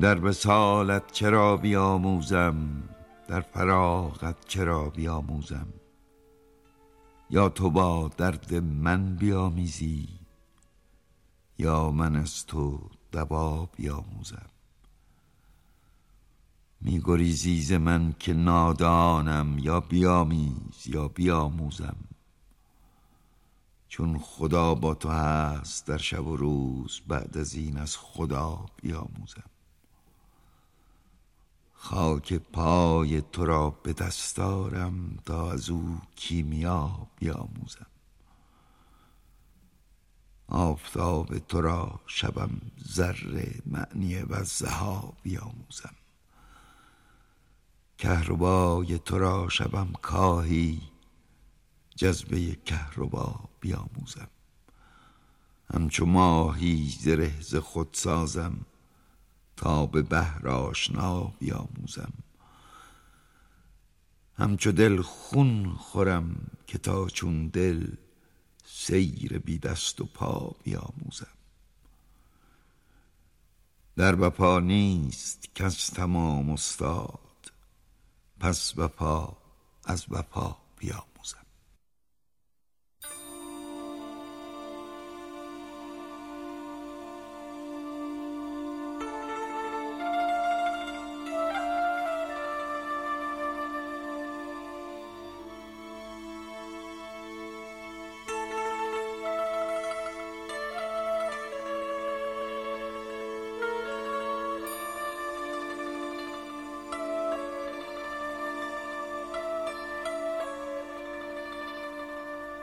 در وسالت چرا بیاموزم؟ در فراغت چرا بیاموزم؟ یا تو با درد من بیامیزی؟ یا من از تو دوا بیاموزم؟ می گریزی من که نادانم یا بیامیز یا بیاموزم. چون خدا با تو هست در شب و روز بعد از این از خدا بیاموزم. خاک پای تو را به دستارم تا از او کیمیا بیاموزم. آفتاب تو را شبم ذره معنی و زها بیاموزم. کهربای تو را شبم کاهی جذبه کهربا بیاموزم. همچو ماهی زره ز خود سازم تا به بهر آشنا بیاموزم. همچو دل خون خورم که تا چون دل سیر بی دست و پا بیاموزم. در وفا نیست کس تمام استاد پس وفا از وفا بیاموزم.